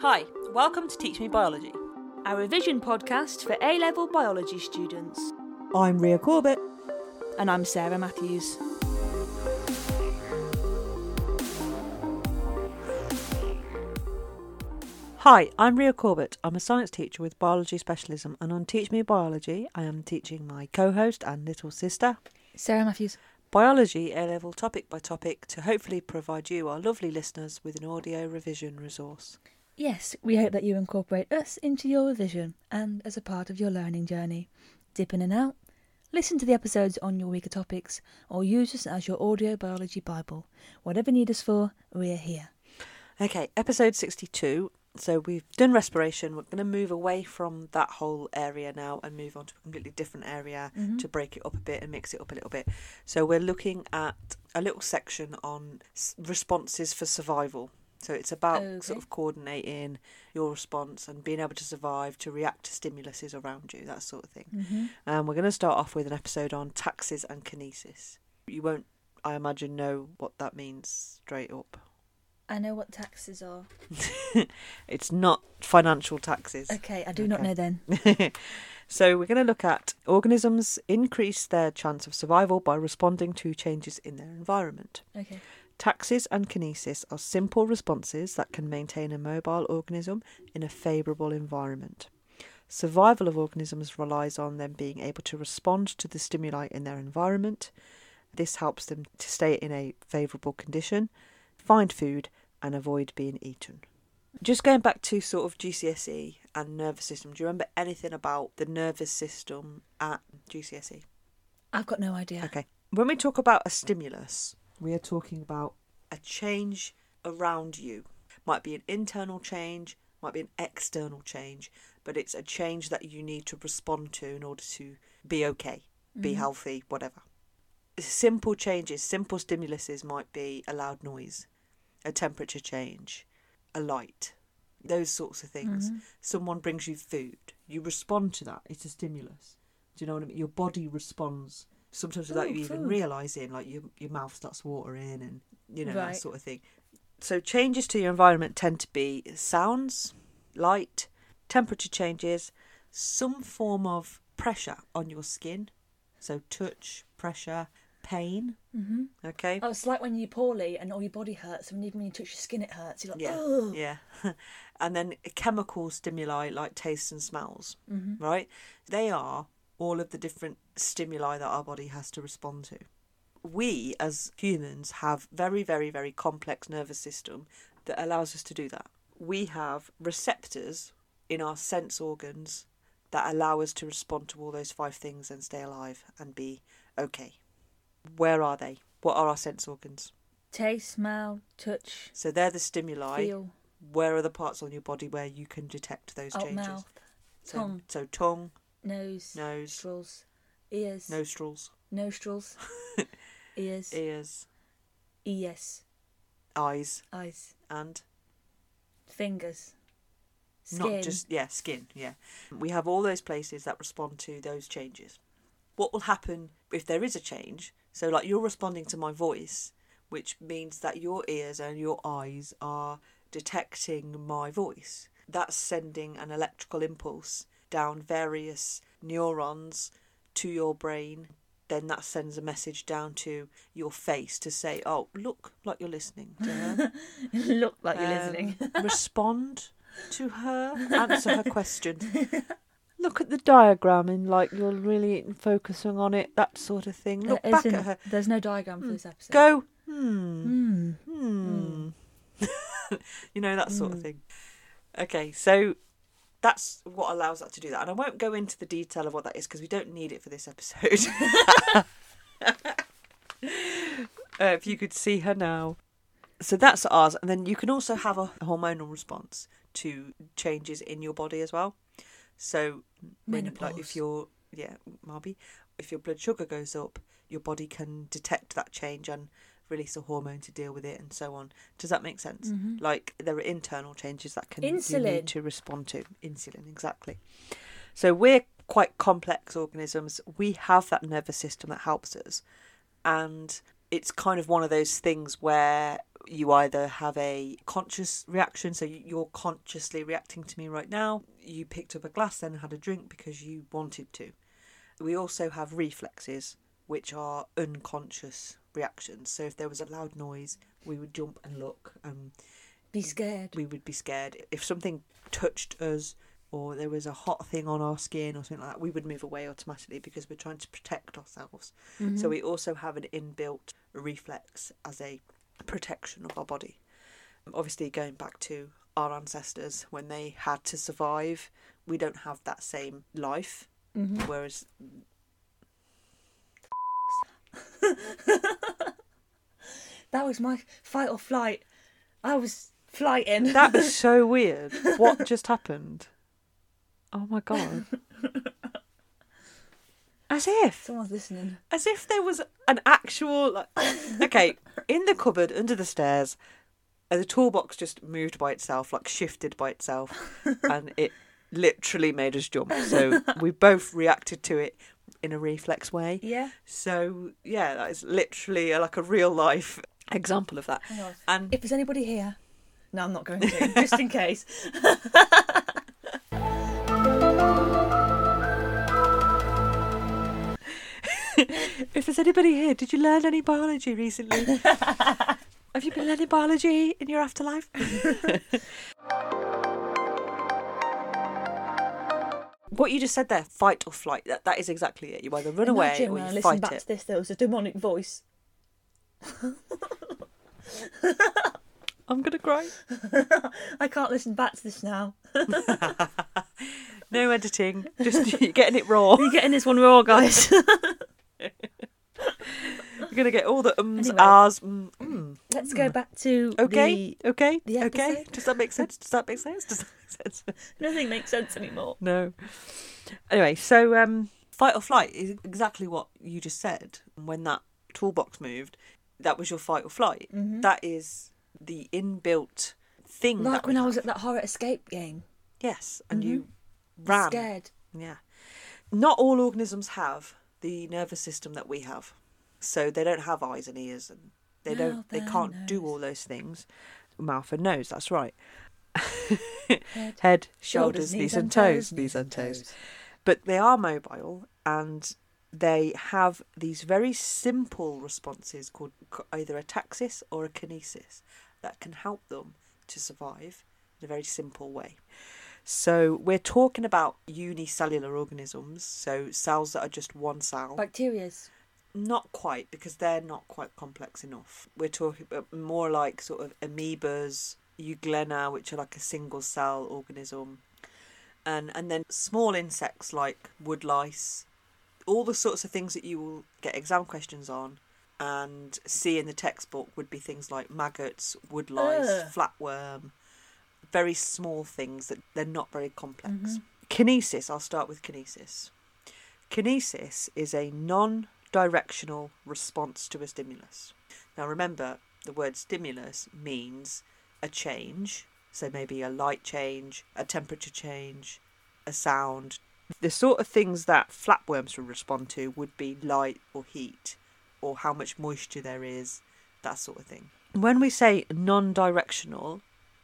Hi, welcome to Teach Me Biology. a revision podcast for A level biology students. I'm Ria Corbett. And I'm Sarah Matthews. Hi, I'm Ria Corbett. I'm a science teacher with biology specialism, and on Teach Me Biology, I am teaching my co host and little sister Sarah Matthews. biology A level topic by topic to hopefully provide you, our lovely listeners, with an audio revision resource. Yes, we hope that you incorporate us into your revision and as a part of your learning journey. Dip in and out, listen to the episodes on your weaker topics, or use us as your audio biology Bible. Whatever you need us for, we're here. Okay, episode 62. So we've done respiration. We're going to move away from that whole area now and move on to a completely different area mm-hmm. to break it up a bit and mix it up a little bit. So we're looking at a little section on s- responses for survival. So it's about Okay. sort of coordinating your response and being able to survive to react to stimuluses around you, that sort of thing. Mm-hmm. And we're going to start off with an episode on taxes and kinesis. You won't, I imagine, know what that means straight up. I know what taxes are. It's not financial taxes. Okay, I do not know then. so we're going to look at organisms increase their chance of survival by responding to changes in their environment. Okay. Taxes and kinesis are simple responses that can maintain a mobile organism in a favourable environment. Survival of organisms relies on them being able to respond to the stimuli in their environment. This helps them to stay in a favourable condition, find food, and avoid being eaten. Just going back to sort of GCSE and nervous system, do you remember anything about the nervous system at GCSE? I've got no idea. Okay. When we talk about a stimulus, we are talking about a change around you. Might be an internal change, might be an external change, but it's a change that you need to respond to in order to be okay, be mm-hmm. healthy, whatever. Simple changes, simple stimuluses might be a loud noise, a temperature change, a light, those sorts of things. Mm-hmm. Someone brings you food, you respond to that. It's a stimulus. Do you know what I mean? Your body responds sometimes without Ooh, you even realizing. Like your your mouth starts watering, and you know that sort of thing. So changes to your environment tend to be sounds, light, temperature changes, some form of pressure on your skin. So touch, pressure, pain. Mm-hmm. Okay. Oh, it's like when you're poorly and all your body hurts, and even when you touch your skin, it hurts. You're like, Yeah, oh. yeah. and then chemical stimuli like tastes and smells, Mm-hmm. right? They are all of the different stimuli that our body has to respond to. We as humans have very, very, very complex nervous system that allows us to do that. We have receptors in our sense organs that allow us to respond to all those five things and stay alive and be okay. Where are they? What are our sense organs? Taste, smell, touch, So they're the stimuli feel, where are the parts on your body where you can detect those changes? mouth, so, tongue. so tongue, nose, nose, nostrils, ears, nostrils, nostrils, ears, ears, ears, eyes, eyes, and fingers, skin. not just yeah, skin. Yeah, we have all those places that respond to those changes. What will happen if there is a change? So, like you're responding to my voice, which means that your ears and your eyes are detecting my voice. That's sending an electrical impulse down various neurons to your brain. Then that sends a message down to your face to say, "Oh, look like you're listening to her." Look like you're Um, listening. respond to her, answer her question. Look at the diagram and like you're really focusing on it, that sort of thing. Look There back at her. There's no diagram for this episode. Go, hmm, Hmm. hmm. you know, that sort of Mm. thing. Okay, so that's what allows that to do that. And I won't go into the detail of what that is because we don't need it for this episode. uh, if you could see her now. So that's ours. And then you can also have a hormonal response to changes in your body as well. So, when, like Menopause. if your yeah, Marby, if your blood sugar goes up, your body can detect that change and release a hormone to deal with it, and so on. Does that make sense? Mm-hmm. Like there are internal changes that can you Insulin. need to respond to insulin exactly. So we're quite complex organisms. We have that nervous system that helps us, and it's kind of one of those things where You either have a conscious reaction, so you- you're consciously reacting to me right now. You picked up a glass then and had a drink because you wanted to. We also have reflexes, which are unconscious reactions. So if there was a loud noise, we would jump and look, and Be scared. we would be scared. If something touched us or there was a hot thing on our skin or something like that, we would move away automatically because we're trying to protect ourselves. Mm-hmm. So we also have an inbuilt reflex as a protection of our body. Obviously, going back to our ancestors when they had to survive, we don't have that same life. Mm-hmm. Whereas That was my fight or flight. I was flighting. was so weird. What just happened? Oh my god. As if. Someone's listening. as if there was an actual like okay in the cupboard under the stairs the toolbox just moved by itself like shifted by itself and it literally made us jump so we both reacted to it in a reflex way Yeah. so yeah that is literally a, like a real life example of that Hang on. and If there's anybody here, no, I'm not going to, just in case. if there's anybody here did you learn any biology recently have you been learning biology in your afterlife What you just said there, fight or flight, that, that is exactly it. You either run away Imagine or when I you listen fight back it. to this, there was a demonic voice. I'm going to cry. I can't listen back to this now. No editing, just you're getting it raw. You're getting this one raw, guys. Going to get all the ums, Anyway. ahs. Mm, mm. Let's go back to Okay, okay, the okay. Does that make sense? Does that make sense? Does that make sense? Nothing makes sense anymore. No. Anyway, so um, fight or flight is exactly what you just said. When that toolbox moved, that was your fight or flight. That is the inbuilt thing. Like when I was at that horror escape game. Yes, and you ran. Scared. Yeah. Not all organisms have the nervous system that we have. So they don't have eyes and ears and they don't they can't do all those things. Mouth and nose, that's right. Head, Head, shoulders, knees and toes, knees and toes. But they are mobile and they have these very simple responses called either a taxis or a kinesis that can help them to survive in a very simple way. So we're talking about unicellular organisms, so cells that are just one cell. Bacterias. Not quite, because they're not quite complex enough. We're talking about more like sort of amoebas, euglena, which are like a single cell organism, and and then small insects like woodlice, all the sorts of things that you will get exam questions on, and see in the textbook would be things like maggots, woodlice, Ugh. flatworm, very small things that they're not very complex. Mm-hmm. Kinesis. I'll start with kinesis. Kinesis is a non directional response to a stimulus. Now, remember, the word stimulus means a change, so maybe a light change, a temperature change, a sound. The sort of things that flatworms would respond to would be light or heat, or how much moisture there is, that sort of thing. When we say non directional,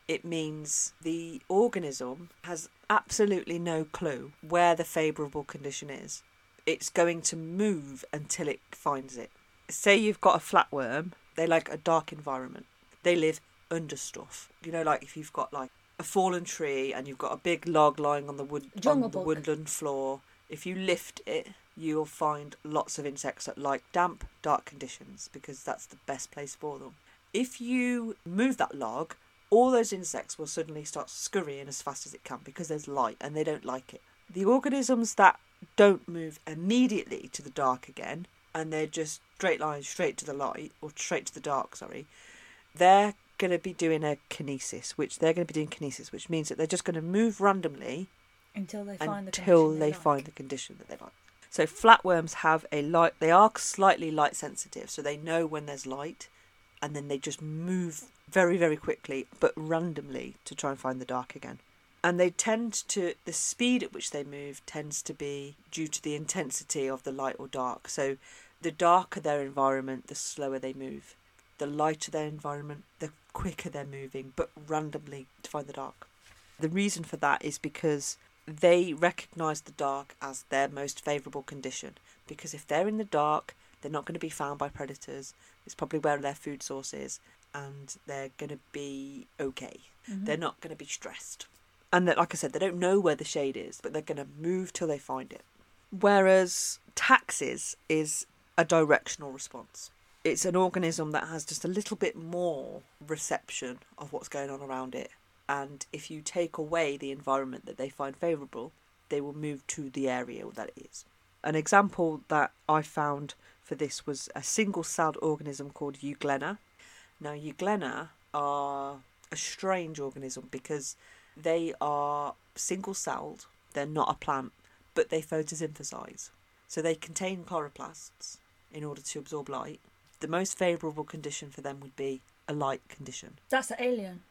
it means the organism has absolutely no clue where the favourable condition is. It's going to move until it finds it. Say you've got a flatworm, they like a dark environment. They live under stuff. You know, like if you've got like a fallen tree and you've got a big log lying on the wood Jungle on the book. woodland floor, if you lift it, you'll find lots of insects that like damp, dark conditions because that's the best place for them. If you move that log, all those insects will suddenly start scurrying as fast as it can because there's light and they don't like it. The organisms that don't move immediately to the dark again and they're just straight lines straight to the light or straight to the dark, sorry, they're going to be doing a kinesis, which they're going to be doing kinesis, which means that they're just going to move randomly Until they find the until condition they like. find the condition that they like. So flatworms have a light. They are slightly light sensitive, so they know when there's light, and then they just move very very quickly, but randomly to try and find the dark again. And they tend to the speed at which they move tends to be due to the intensity of the light or dark. So the darker their environment, the slower they move. the lighter their environment, the quicker they're moving, but randomly to find the dark. The reason for that is because they recognize the dark as their most favorable condition. Because if they're in the dark, they're not going to be found by predators. It's probably where their food source is, and they're going to be okay. Mm-hmm. They're not going to be stressed. And that, like I said, they don't know where the shade is, but they're going to move till they find it. Whereas taxis is a directional response. It's an organism that has just a little bit more reception of what's going on around it. And if you take away the environment that they find favourable, they will move to the area that it is. An example that I found for this was a single celled organism called Euglena. Now, Euglena are a strange organism because they are single celled, they're not a plant, but they photosynthesize. So they contain chloroplasts in order to absorb light. The most favourable condition for them would be a light condition. That's an alien.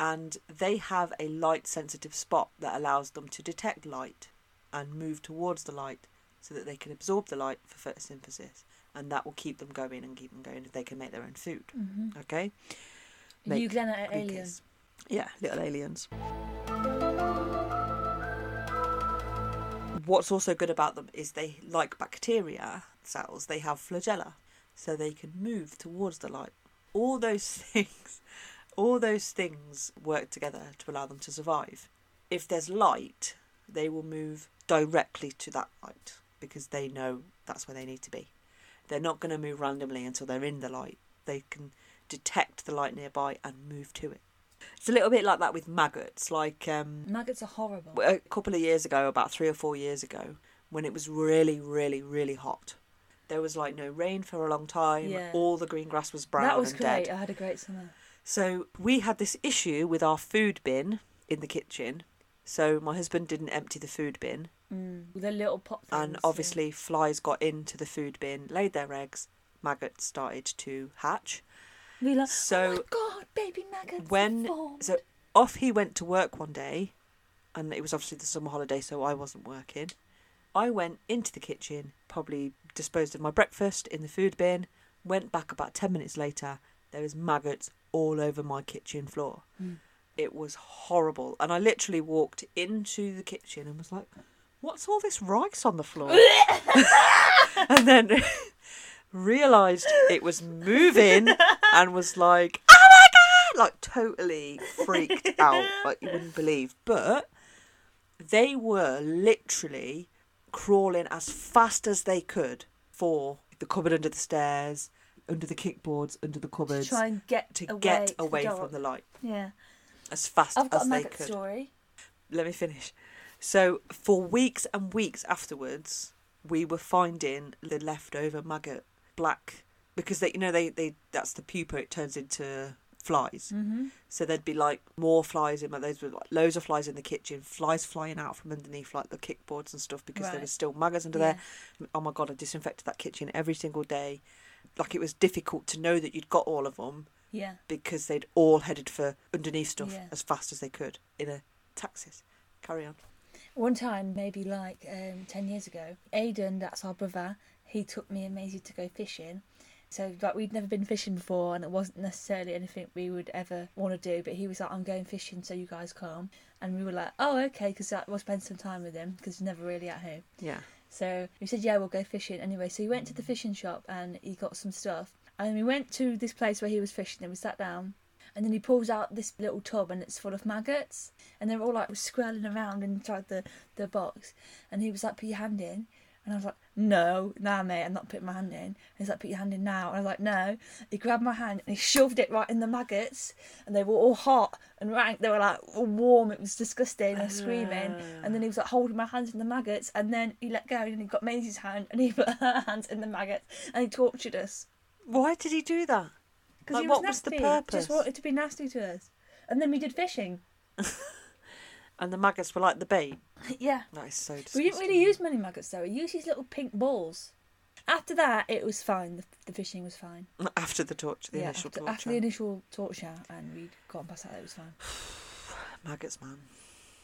And they have a light sensitive spot that allows them to detect light and move towards the light so that they can absorb the light for photosynthesis. And that will keep them going and keep them going if they can make their own food. Mm-hmm. Okay? Make Euglena are alien. Yeah, little aliens. What's also good about them is they, like bacteria cells, they have flagella, so they can move towards the light. All those things, all those things work together to allow them to survive. If there's light, they will move directly to that light because they know that's where they need to be. They're not going to move randomly until they're in the light. They can detect the light nearby and move to it. It's a little bit like that with maggots. Like um, Maggots are horrible. a couple of years ago, about three or four years ago, when it was really, really, really hot, there was like no rain for a long time. Yeah. All the green grass was brown that was and great. dead. I had a great summer. So we had this issue with our food bin in the kitchen. So my husband didn't empty the food bin, Mm. The little pop things. and yeah. obviously flies got into the food bin, laid their eggs, maggots started to hatch. We like, so oh god, baby maggots. when formed." so off he went to work one day and it was obviously the summer holiday so i wasn't working i went into the kitchen probably disposed of my breakfast in the food bin went back about 10 minutes later there was maggots all over my kitchen floor Mm. it was horrible and i literally walked into the kitchen and was like what's all this rice on the floor and then realized it was moving and was like oh my god! Like totally freaked out like you wouldn't believe. But they were literally crawling as fast as they could for the cupboard under the stairs under the kickboards under the to cupboards try and get to away, get to the away from the light Yeah, as fast I've got as a they could. story. let me finish. So for weeks and weeks afterwards, we were finding the leftover maggot black because they, you know, they, they that's the pupa. It turns into flies. Mm-hmm. So there'd be like more flies in. Those were like loads of flies in the kitchen. Flies flying out from underneath like the kickboards and stuff because there Right. was still maggots under Yeah. there. Oh my god! I disinfected that kitchen every single day. Like it was difficult to know that you'd got all of them Yeah. because they'd all headed for underneath stuff Yeah. as fast as they could in a taxis. Carry on. One time, maybe like um, 10 years ago, Aidan, that's our brother, he took me and Maisie to go fishing. So, like, we'd never been fishing before, and it wasn't necessarily anything we would ever want to do. But he was like, I'm going fishing, so you guys come. And we were like, oh, okay, because we'll spend some time with him, because he's never really at home. Yeah. So we said, yeah, we'll go fishing. Anyway, so he went to the fishing shop and he got some stuff. And we went to this place where he was fishing and we sat down. And then he pulls out this little tub and it's full of maggots. And they're all like squirreling around inside the, the box. And he was like, put your hand in. And I was like, no, nah, mate, I'm not putting my hand in. And he's like, put your hand in now. And I was like, no. He grabbed my hand and he shoved it right in the maggots. And they were all hot and rank. They were like warm. It was disgusting and screaming. Ah. And then he was like holding my hands in the maggots. And then he let go and he got Maisie's hand and he put her hands in the maggots. And he tortured us. Why did he do that? Because Like, he was what was the nasty. purpose? Just wanted to be nasty to us. And then we did fishing. And the maggots were like the bait. yeah. That is so disgusting. We didn't really use many maggots though. We used these little pink balls. After that, it was fine. The, the fishing was fine. After the torture, the yeah, initial after, torture. after the initial torture, and we'd gone past that, it was fine. Maggots, man.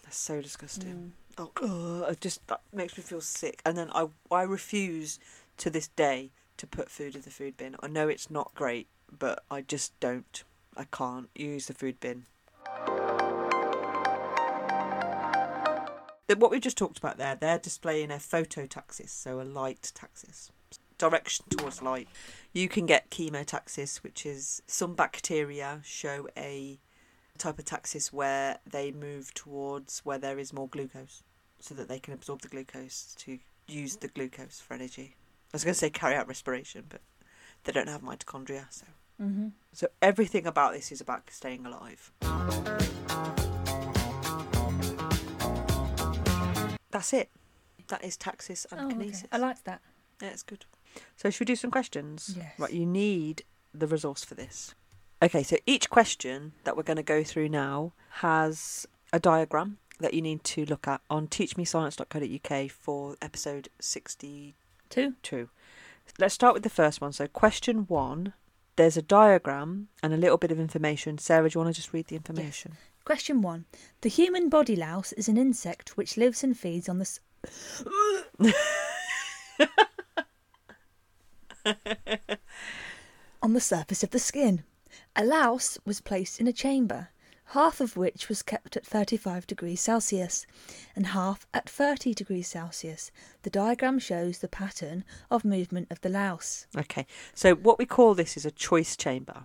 They're so disgusting. Mm. Oh, God. It just that makes me feel sick. And then I, I refuse to this day to put food in the food bin. I know it's not great, but I just don't. I can't use the food bin. What we've just talked about there, they're displaying a phototaxis, so a light taxis. Direction towards light. You can get chemotaxis, which is some bacteria show a type of taxis where they move towards where there is more glucose so that they can absorb the glucose to use the glucose for energy. I was going to say carry out respiration, but they don't have mitochondria, so Mm-hmm. so everything about this is about staying alive. That's it. That is taxis and Oh, okay. kinesis. I liked that. Yeah, it's good. So should we do some questions? Yes. Right, you need the resource for this. Okay, so each question that we're going to go through now has a diagram that you need to look at on teachmescience.co.uk for episode 62. Two. Let's start with the first one. So question 1, there's a diagram and a little bit of information. Sarah, do you want to just read the information? Question one. The human body louse is an insect which lives and feeds on the. S- on the surface of the skin. A louse was placed in a chamber, half of which was kept at 35 degrees Celsius and half at 30 degrees Celsius. The diagram shows the pattern of movement of the louse. Okay, so what we call this is a choice chamber.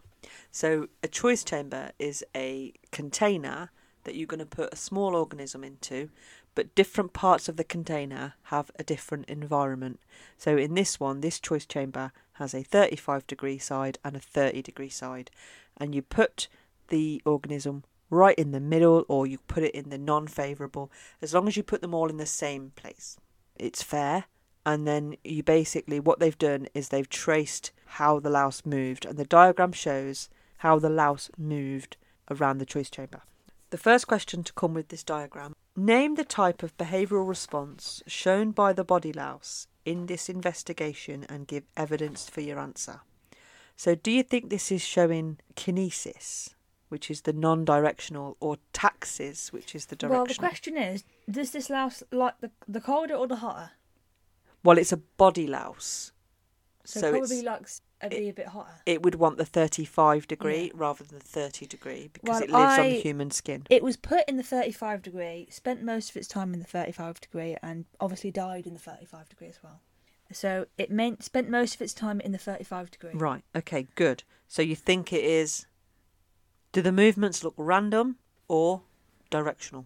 So a choice chamber is a container that you're going to put a small organism into, but different parts of the container have a different environment. So in this one, this choice chamber has a 35 degree side and a 30 degree side, and you put the organism right in the middle or you put it in the non favourable, as long as you put them all in the same place. It's fair and then you basically what they've done is they've traced how the louse moved and the diagram shows how the louse moved around the choice chamber. The first question to come with this diagram name the type of behavioral response shown by the body louse in this investigation and give evidence for your answer. So do you think this is showing kinesis which is the non-directional or taxis which is the directional Well, the question is does this louse like the, the colder or the hotter? Well, it's a body louse So, So probably likes a, be a bit hotter. it would want the 35 degree rather than the 30 degree because Well, it lives on I- human skin. It was put in the 35 degree, spent most of its time in the 35 degree, and obviously died in the 35 degree as well. So it meant spent most of its time in the 35 degree. Right, okay, good. So you think it is. Do the movements look random or directional?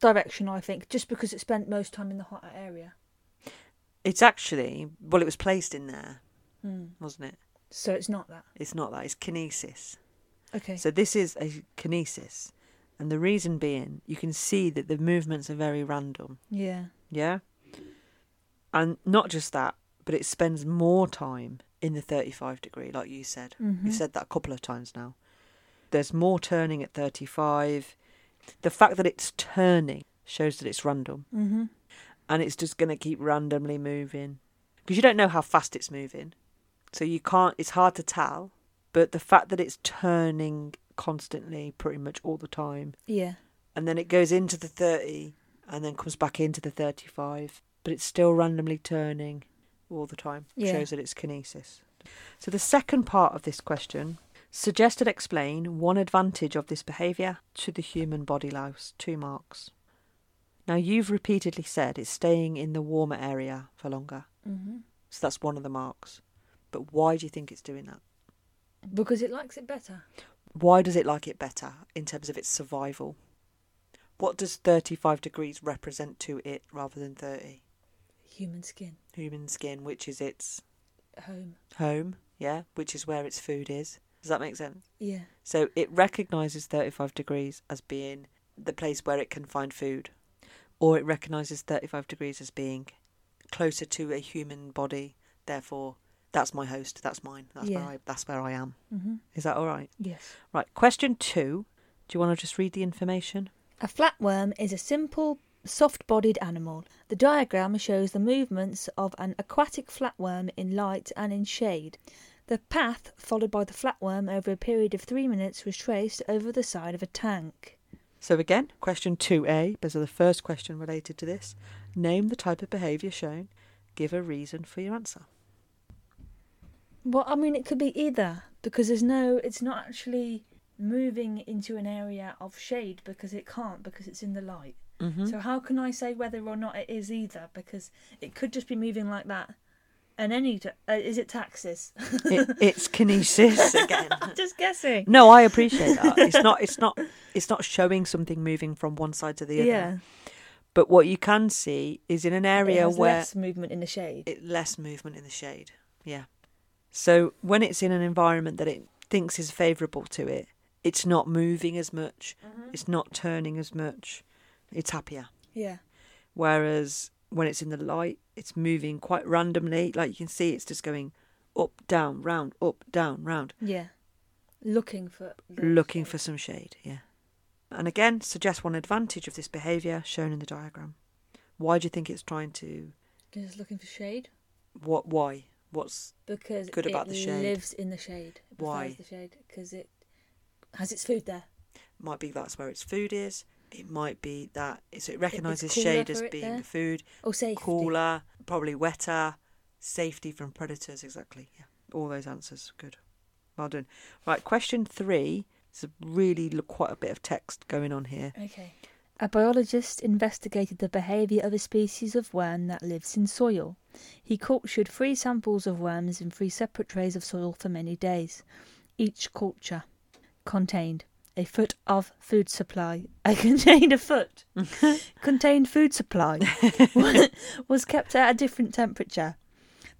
Directional, I think, just because it spent most time in the hotter area. It's actually, well, it was placed in there, Hmm. wasn't it? So it's not that. It's not that, it's kinesis. Okay. So this is a kinesis. And the reason being, you can see that the movements are very random. yeah. Yeah. And not just that, but it spends more time in the 35 degree, like you said. Mhm. You've said that a couple of times now. There's more turning at 35. The fact that it's turning shows that it's random. Mm-hmm. And it's just going to keep randomly moving. Because you don't know how fast it's moving. So you can't, it's hard to tell. But the fact that it's turning constantly, pretty much all the time, Yeah. and then it goes into the 30 and then comes back into the 35 but it's still randomly turning all the time Yeah. shows that it's kinesis so the second part of this question suggest and explain one advantage of this behaviour to the human body louse two marks now you've repeatedly said it's staying in the warmer area for longer Mm-hmm. so that's one of the marks but why do you think it's doing that Because it likes it better. why does it like it better in terms of its survival? What does 35 degrees represent to it rather than 30? Human skin. Human skin, which is its Home. home, yeah, which is where its food is. Does that make sense? Yeah. So it recognises 35 degrees as being the place where it can find food, or it recognises 35 degrees as being closer to a human body. Therefore, that's my host. That's mine. That's Yeah. where I. That's where I am. Mm-hmm. Is that all right? Yes. Right. Question two. Do you want to just read the information? A flatworm is a simple, soft bodied animal. The diagram shows the movements of an aquatic flatworm in light and in shade. The path followed by the flatworm over a period of three minutes was traced over the side of a tank. So again, question 2a, because of the first question related to this. Name the type of behaviour shown. Give a reason for your answer. Well, I mean, it could be either because there's no. It's not actually moving into an area of shade because it can't because it's in the light. Mm-hmm. So how can I say whether or not it is either? Because it could just be moving like that. And any uh, is it taxis? it, it's kinesis again. Just guessing. No, I appreciate that. It's not. It's not. It's not showing something moving from one side to the other. Yeah, But what you can see is in an area where less movement in the shade. it less movement in the shade. Yeah. So when it's in an environment that it thinks is favourable to it, it's not moving as much. It's not turning as much. It's happier. yeah, Whereas when it's in the light, it's moving quite randomly. Like you can see, it's just going up, down, round, up, down, round, yeah. Looking for looking shade. for some shade. Yeah. And again, suggest one advantage of this behaviour shown in the diagram. Why do you think it's trying to? Because it's looking for shade. What? Why? What's Because Good about the shade. lives in the shade. Why? the shade because it has its food there. might be that's where its food is. It might be that so it recognises shade as being there. food, Oh, safety. cooler, probably wetter, safety from predators. Exactly. Yeah, all those answers. Good. Well done. Right, question three. There's a really quite a bit of text going on here. Okay. A biologist investigated the behaviour of a species of worm that lives in soil. He cultured three samples of worms in three separate trays of soil for many days. Each culture contained a foot of food supply. I contained a foot. contained food supply. was kept at a different temperature.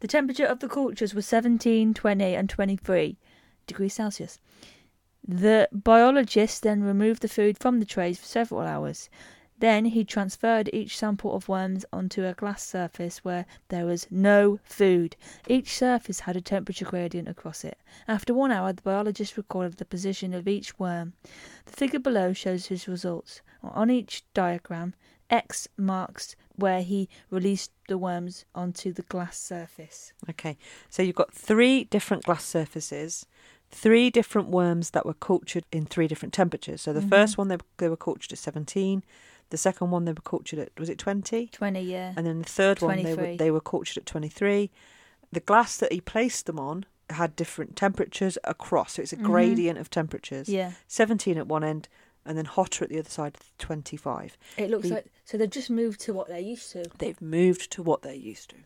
The temperature of the cultures was 17, 20, and 23 degrees Celsius. The biologist then removed the food from the trays for several hours. Then he transferred each sample of worms onto a glass surface where there was no food. Each surface had a temperature gradient across it. After one hour, the biologist recorded the position of each worm. The figure below shows his results. On each diagram, X marks where he released the worms onto the glass surface. Okay, so you've got three different glass surfaces, three different worms that were cultured in three different temperatures. So the Mhm. first one they, they were cultured at 17, the second one they were cultured at was it 20? 20, yeah. And then the third one they were they were cultured at 23. The glass that he placed them on had different temperatures across, so it's a Mhm. gradient of temperatures. Yeah. 17 at one end and then hotter at the other side 25. It looks The- like so they've just moved to what they're used to. They've moved to what they're used to.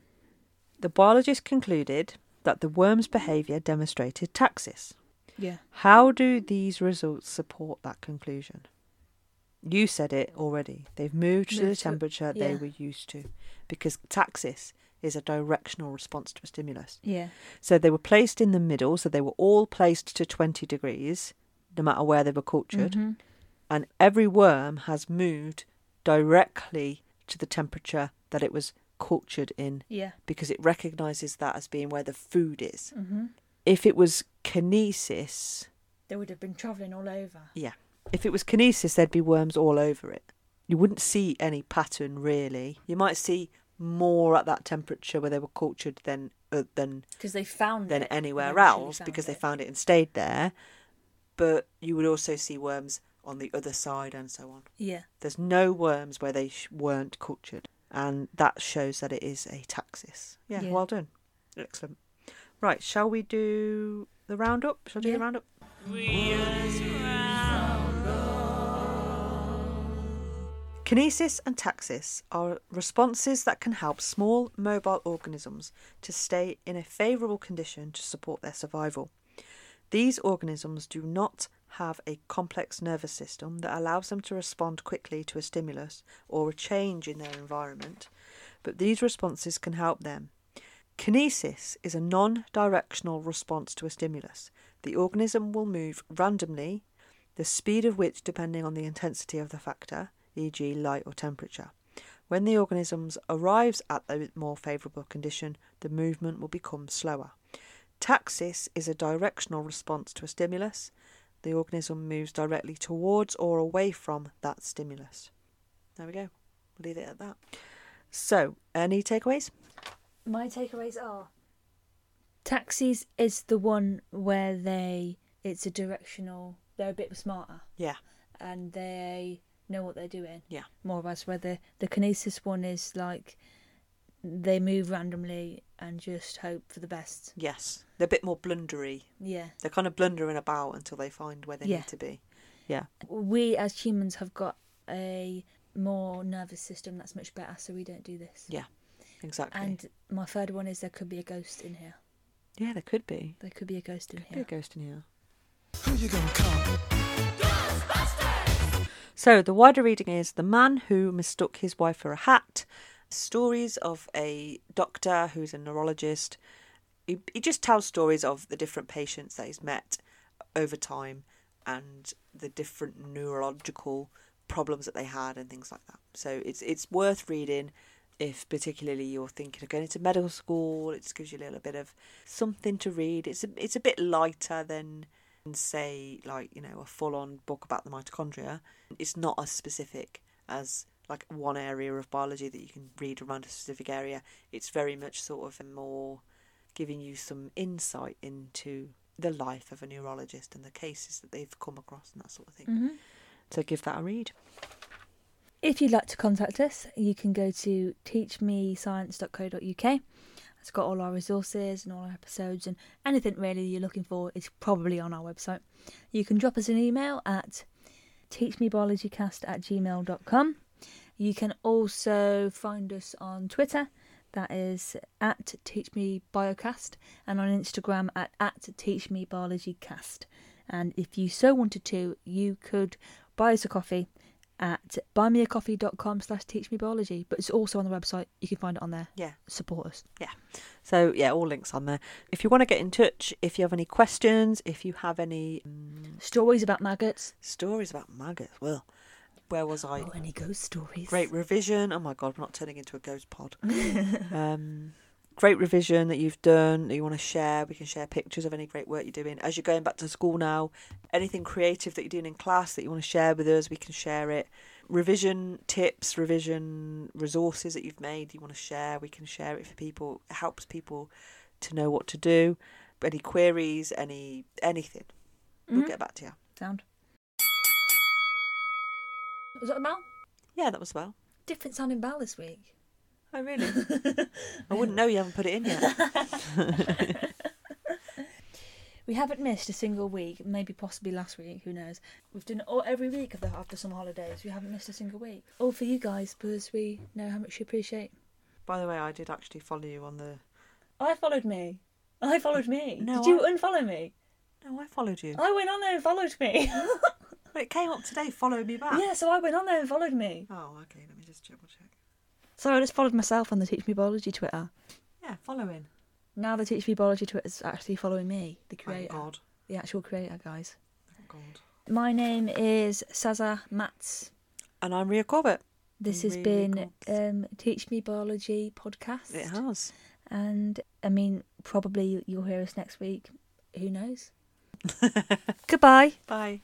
The biologist concluded that the worm's behaviour demonstrated taxis. Yeah. How do these results support that conclusion? You said it already. They've moved to the temperature they were used to because taxis is a directional response to a stimulus. Yeah. So they were placed in the middle, so they were all placed to 20 degrees, no matter where they were cultured, Mhm. and every worm has moved directly to the temperature that it was cultured in Yeah. because it recognizes that as being where the food is. hmm If it was kinesis, They would have been travelling all over. yeah, if it was kinesis, there'd be worms all over it. You wouldn't see any pattern really. You might see more at that temperature where they were cultured than uh, than Because they found than it. anywhere else found because they found it and stayed there. But you would also see worms on the other side and so on. Yeah. There's no worms where they sh- weren't cultured, and that shows that it is a taxis. Yeah, Yeah. well done, excellent. Right, shall we do the roundup? Shall I do Yeah. the roundup? Kinesis and taxis are responses that can help small mobile organisms to stay in a favourable condition to support their survival. These organisms do not have a complex nervous system that allows them to respond quickly to a stimulus or a change in their environment, but these responses can help them. Kinesis is a non directional response to a stimulus. The organism will move randomly, the speed of which depending on the intensity of the factor, e.g., light or temperature. When the organism arrives at a more favourable condition, the movement will become slower. Taxis is a directional response to a stimulus. The organism moves directly towards or away from that stimulus. There we go. Leave it at that. So, any takeaways? My takeaways are taxis is the one where they it's a directional they're a bit smarter Yeah. and they know what they're doing. Yeah. More or less where the the kinesis one is like they move randomly and just hope for the best. Yes, they're a bit more blundery. Yeah. They're kind of blundering about until they find where they Yeah. need to be. Yeah. We as humans have got a more nervous system that's much better, so we don't do this. Yeah. Exactly. And my third one is there could be a ghost in here. yeah, there could be. There could be a ghost in Be a ghost in here. Who you gonna call? So the wider reading is The Man Who Mistook His Wife for a Hat. Stories of a doctor who's a neurologist. He, he just tells stories of the different patients that he's met over time and the different neurological problems that they had and things like that. So it's it's worth reading if particularly you're thinking of going into medical school. It just gives you a little bit of something to read. It's a, it's a bit lighter than say like you know a full on book about the mitochondria. It's not as specific as like one area of biology that you can read around a specific area. It's very much sort of more giving you some insight into the life of a neurologist and the cases that they've come across and that sort of thing. hmm So give that a read. If you'd like to contact us, you can go to teachmescience.co.uk. It's got all our resources and all our episodes and anything really you're looking for is probably on our website. You can drop us an email at teachmebiologycast at gmail.com. You can also find us on Twitter, that is at teachmebiocast, and on Instagram at, at teachmebiologycast. And if you so wanted to, you could buy us a coffee at buymeacoffee.com slash teachmebiology, but it's also on the website. You can find it on there. Yeah. Support us. Yeah. So yeah, all links on there. If you want to get in touch, if you have any questions, if you have any mm, Stories about maggots. stories about maggots, well, where was I? Oh, any ghost stories. Great revision. Oh my god, we're not turning into a ghost pod. um, great revision that you've done that you want to share. We can share pictures of any great work you're doing as you're going back to school now. Anything creative that you're doing in class that you want to share with us, we can share it. Revision tips, revision resources that you've made, you want to share, we can share it for people. It helps people to know what to do. Any queries, any anything, we'll Mhm. get back to you. Sound. Was that a bell? Yeah, that was a bell. Different sounding bell this week. Oh really? I wouldn't know you haven't put it in yet. We haven't missed a single week, maybe possibly last week, who knows. We've done it all every week of the, after some holidays. We haven't missed a single week. All for you guys because we know how much you appreciate. By the way, I did actually follow you on the. I followed me. I followed me. No, Did you I- unfollow me? No, I followed you. I went on there and followed me. But it came up today. Follow me back. yeah, so I went on there and followed me. Oh, okay. Let me just double check. So I just followed myself on the Teach Me Biology Twitter. Yeah, following. Now the Teach Me Biology Twitter is actually following me, the Thank creator, God. the actual creator, guys. Thank God. My name is Saza Mats. And I'm Ria Corbett. This has Really been um, Teach Me Biology podcast. It has. And I mean, probably you'll hear us next week. Who knows? Goodbye. Bye.